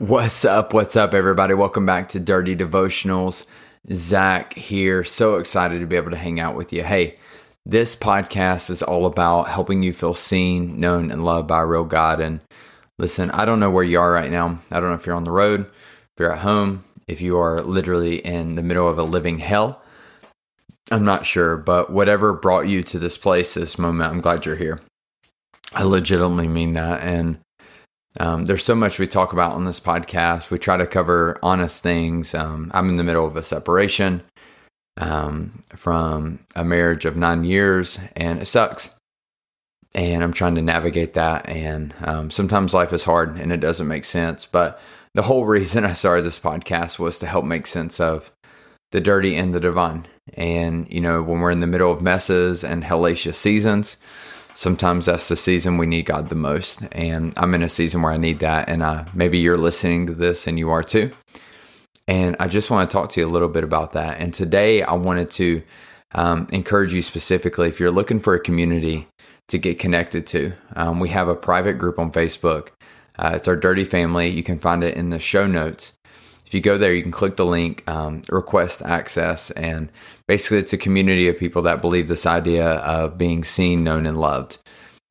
What's up? What's up, everybody? Welcome back to Dirty Devotionals. Zach here. So excited to be able to hang out with you. Hey, this podcast is all about helping you feel seen, known, and loved by a real God. And listen, I don't know where you are right now. I don't know if you're on the road, if you're at home, if you are literally in the middle of a living hell. I'm not sure, but whatever brought you to this place, this moment, I'm glad you're here. I legitimately mean that. And um, there's so much we talk about on this podcast. We try to cover honest things. Um, I'm in the middle of a separation um, from a marriage of nine years, and it sucks. And I'm trying to navigate that. And um, sometimes life is hard and it doesn't make sense. But the whole reason I started this podcast was to help make sense of the dirty and the divine. And, you know, when we're in the middle of messes and hellacious seasons, sometimes that's the season we need God the most. And I'm in a season where I need that. And uh, maybe you're listening to this and you are too. And I just want to talk to you a little bit about that. And today I wanted to um, encourage you specifically if you're looking for a community to get connected to. Um, we have a private group on Facebook. Uh, it's our Dirty Family. You can find it in the show notes. If you go there, you can click the link, um, request access, and basically it's a community of people that believe this idea of being seen, known, and loved.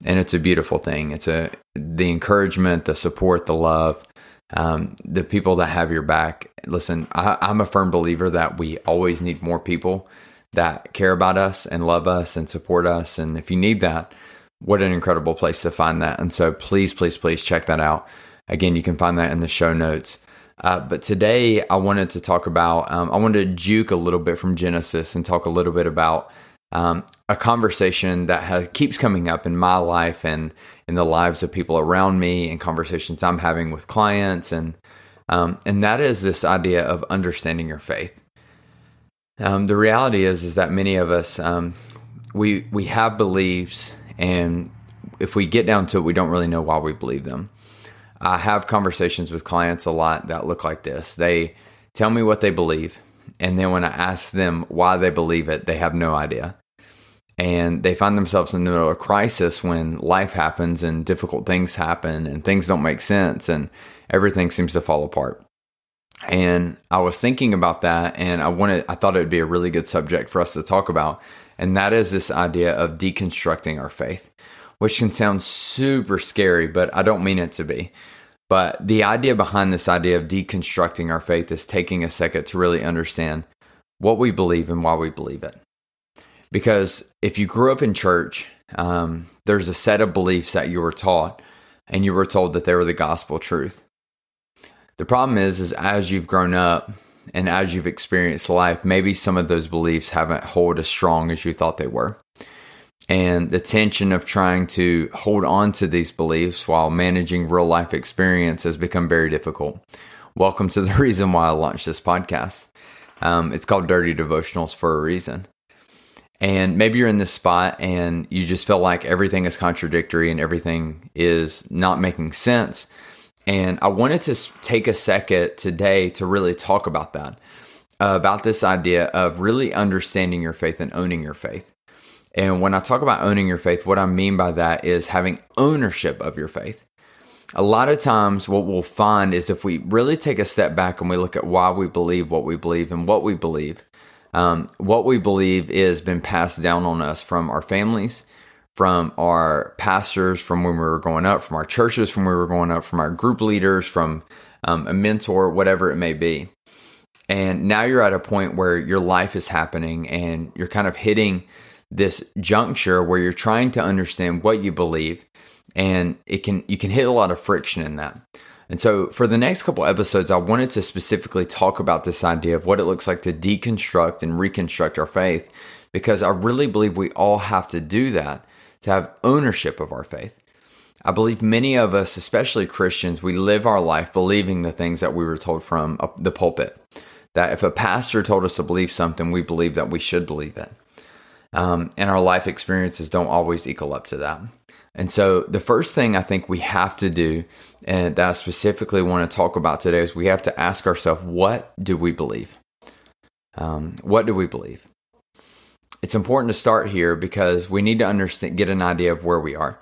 And it's a beautiful thing. It's a the encouragement, the support, the love, um, the people that have your back. Listen, I, I'm a firm believer that we always need more people that care about us and love us and support us. And if you need that, what an incredible place to find that. And so please, please, please check that out. Again, you can find that in the show notes. Uh, but today I wanted to talk about, um, I wanted to juke a little bit from Genesis and talk a little bit about um, a conversation that has, keeps coming up in my life and in the lives of people around me and conversations I'm having with clients. And, um, and that is this idea of understanding your faith. Um, the reality is, is that many of us, um, we, we have beliefs and if we get down to it, we don't really know why we believe them. I have conversations with clients a lot that look like this. They tell me what they believe, and then when I ask them why they believe it, they have no idea. And they find themselves in the middle of a crisis when life happens and difficult things happen and things don't make sense and everything seems to fall apart. And I was thinking about that and I wanted I thought it would be a really good subject for us to talk about. And that is this idea of deconstructing our faith which can sound super scary, but I don't mean it to be. But the idea behind this idea of deconstructing our faith is taking a second to really understand what we believe and why we believe it. Because if you grew up in church, um, there's a set of beliefs that you were taught, and you were told that they were the gospel truth. The problem is, is as you've grown up and as you've experienced life, maybe some of those beliefs haven't hold as strong as you thought they were and the tension of trying to hold on to these beliefs while managing real life experience has become very difficult. Welcome to the reason why I launched this podcast. Um, it's called Dirty Devotionals for a reason. And maybe you're in this spot and you just feel like everything is contradictory and everything is not making sense. And I wanted to take a second today to really talk about that, uh, about this idea of really understanding your faith and owning your faith. And when I talk about owning your faith, what I mean by that is having ownership of your faith. A lot of times, what we'll find is if we really take a step back and we look at why we believe what we believe and what we believe, um, what we believe is been passed down on us from our families, from our pastors, from when we were growing up, from our churches, from when we were growing up, from our group leaders, from um, a mentor, whatever it may be. And now you're at a point where your life is happening and you're kind of hitting this juncture where you're trying to understand what you believe and it can you can hit a lot of friction in that. And so for the next couple episodes I wanted to specifically talk about this idea of what it looks like to deconstruct and reconstruct our faith because I really believe we all have to do that to have ownership of our faith. I believe many of us, especially Christians, we live our life believing the things that we were told from uh, the pulpit. That if a pastor told us to believe something, we believe that we should believe it. Um, and our life experiences don't always equal up to that. And so, the first thing I think we have to do, and that I specifically want to talk about today, is we have to ask ourselves, what do we believe? Um, what do we believe? It's important to start here because we need to understand, get an idea of where we are.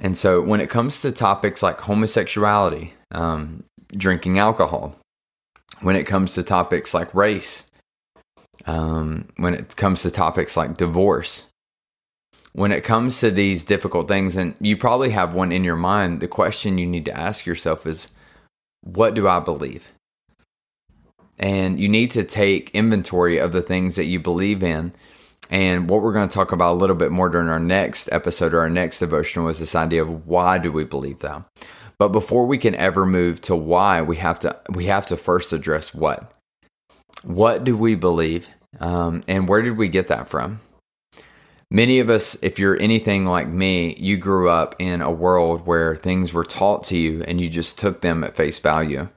And so, when it comes to topics like homosexuality, um, drinking alcohol, when it comes to topics like race, um, when it comes to topics like divorce, when it comes to these difficult things, and you probably have one in your mind, the question you need to ask yourself is, What do I believe? And you need to take inventory of the things that you believe in and what we're going to talk about a little bit more during our next episode or our next devotional is this idea of why do we believe that? But before we can ever move to why, we have to we have to first address what. What do we believe, um, and where did we get that from? Many of us, if you're anything like me, you grew up in a world where things were taught to you and you just took them at face value.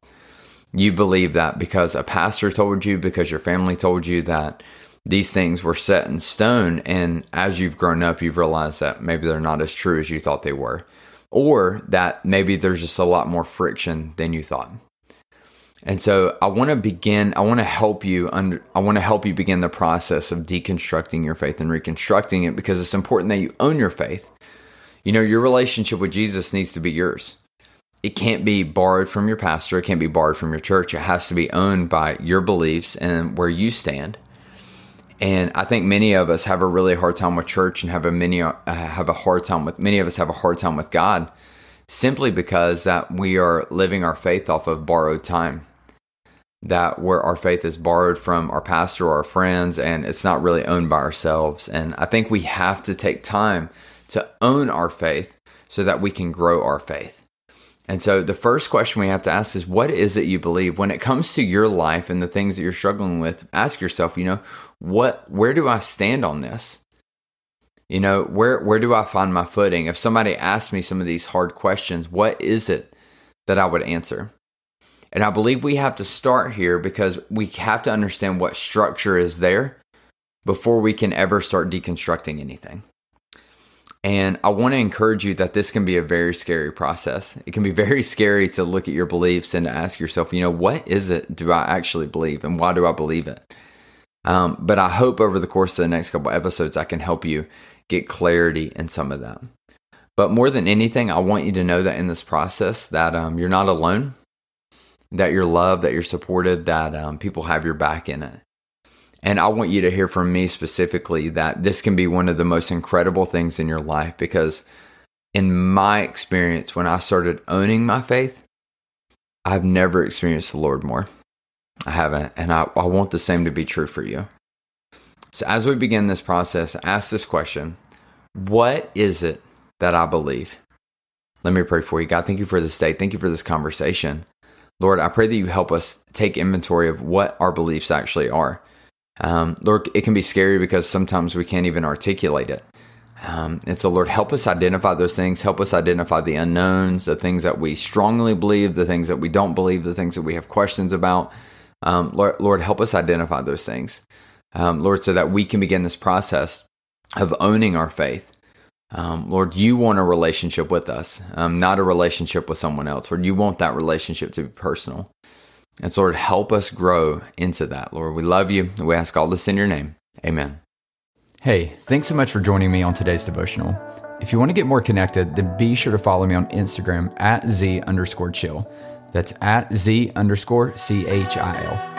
You believe that because a pastor told you, because your family told you that these things were set in stone. And as you've grown up, you've realized that maybe they're not as true as you thought they were, or that maybe there's just a lot more friction than you thought. And so I want to begin, I want to help you under, I want to help you begin the process of deconstructing your faith and reconstructing it because it's important that you own your faith. You know, your relationship with Jesus needs to be yours. It can't be borrowed from your pastor, it can't be borrowed from your church. It has to be owned by your beliefs and where you stand. And I think many of us have a really hard time with church and have a many uh, have a hard time with many of us have a hard time with God simply because that we are living our faith off of borrowed time. That where our faith is borrowed from our pastor or our friends and it's not really owned by ourselves. And I think we have to take time to own our faith so that we can grow our faith. And so the first question we have to ask is what is it you believe? When it comes to your life and the things that you're struggling with, ask yourself, you know, what where do I stand on this? You know, where where do I find my footing? If somebody asked me some of these hard questions, what is it that I would answer? And I believe we have to start here because we have to understand what structure is there before we can ever start deconstructing anything. And I want to encourage you that this can be a very scary process. It can be very scary to look at your beliefs and to ask yourself, you know, what is it do I actually believe and why do I believe it? Um, but I hope over the course of the next couple episodes, I can help you get clarity in some of that. But more than anything, I want you to know that in this process, that um, you're not alone, that you're loved, that you're supported, that um, people have your back in it. And I want you to hear from me specifically that this can be one of the most incredible things in your life because, in my experience, when I started owning my faith, I've never experienced the Lord more. I haven't, and I, I want the same to be true for you. So, as we begin this process, ask this question What is it that I believe? Let me pray for you. God, thank you for this day. Thank you for this conversation. Lord, I pray that you help us take inventory of what our beliefs actually are. Um, Lord, it can be scary because sometimes we can't even articulate it. Um, and so, Lord, help us identify those things. Help us identify the unknowns, the things that we strongly believe, the things that we don't believe, the things that we have questions about. Um, Lord, Lord, help us identify those things, um, Lord, so that we can begin this process of owning our faith. Um, Lord, you want a relationship with us, um, not a relationship with someone else. Lord, you want that relationship to be personal. And so, Lord, help us grow into that. Lord, we love you. We ask all this in your name. Amen. Hey, thanks so much for joining me on today's devotional. If you want to get more connected, then be sure to follow me on Instagram at Z underscore chill. That's at Z underscore C H I L.